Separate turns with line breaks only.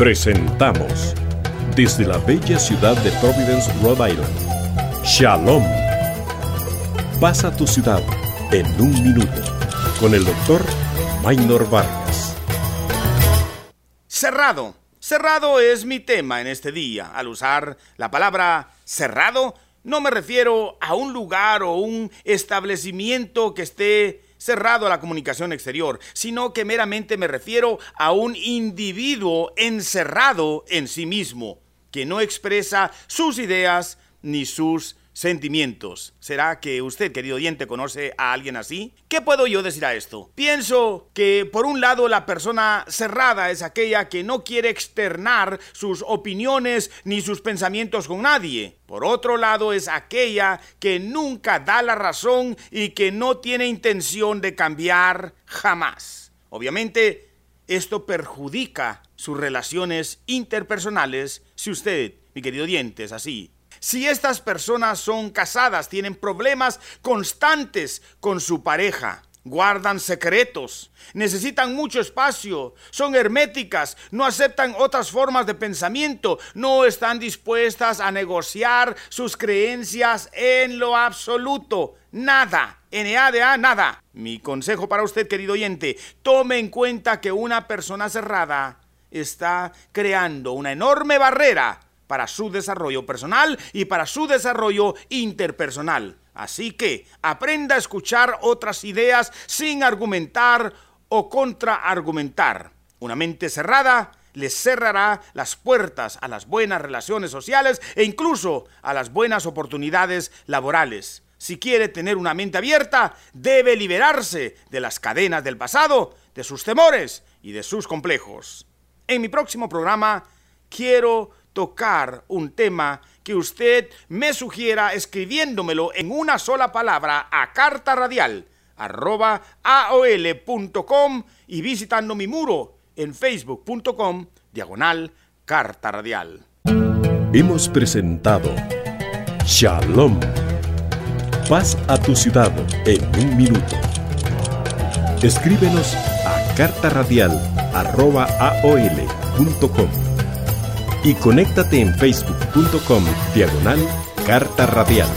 Presentamos desde la bella ciudad de Providence, Rhode Island. Shalom. Pasa tu ciudad en un minuto con el doctor Maynor Vargas.
Cerrado. Cerrado es mi tema en este día. Al usar la palabra cerrado, no me refiero a un lugar o un establecimiento que esté cerrado a la comunicación exterior, sino que meramente me refiero a un individuo encerrado en sí mismo, que no expresa sus ideas ni sus sentimientos. ¿Será que usted, querido oyente, conoce a alguien así? ¿Qué puedo yo decir a esto? Pienso que por un lado la persona cerrada es aquella que no quiere externar sus opiniones ni sus pensamientos con nadie. Por otro lado es aquella que nunca da la razón y que no tiene intención de cambiar jamás. Obviamente, esto perjudica sus relaciones interpersonales si usted, mi querido oyente, es así. Si estas personas son casadas, tienen problemas constantes con su pareja, guardan secretos, necesitan mucho espacio, son herméticas, no aceptan otras formas de pensamiento, no están dispuestas a negociar sus creencias en lo absoluto. Nada. NADA, nada. Mi consejo para usted, querido oyente, tome en cuenta que una persona cerrada está creando una enorme barrera para su desarrollo personal y para su desarrollo interpersonal. Así que aprenda a escuchar otras ideas sin argumentar o contraargumentar. Una mente cerrada le cerrará las puertas a las buenas relaciones sociales e incluso a las buenas oportunidades laborales. Si quiere tener una mente abierta, debe liberarse de las cadenas del pasado, de sus temores y de sus complejos. En mi próximo programa quiero tocar un tema que usted me sugiera escribiéndomelo en una sola palabra a carta radial arroba aol.com y visitando mi muro en facebook.com diagonal carta radial.
Hemos presentado Shalom. Paz a tu ciudad en un minuto. Escríbenos a carta radial arroba aol.com y conéctate en facebook.com diagonal carta radial.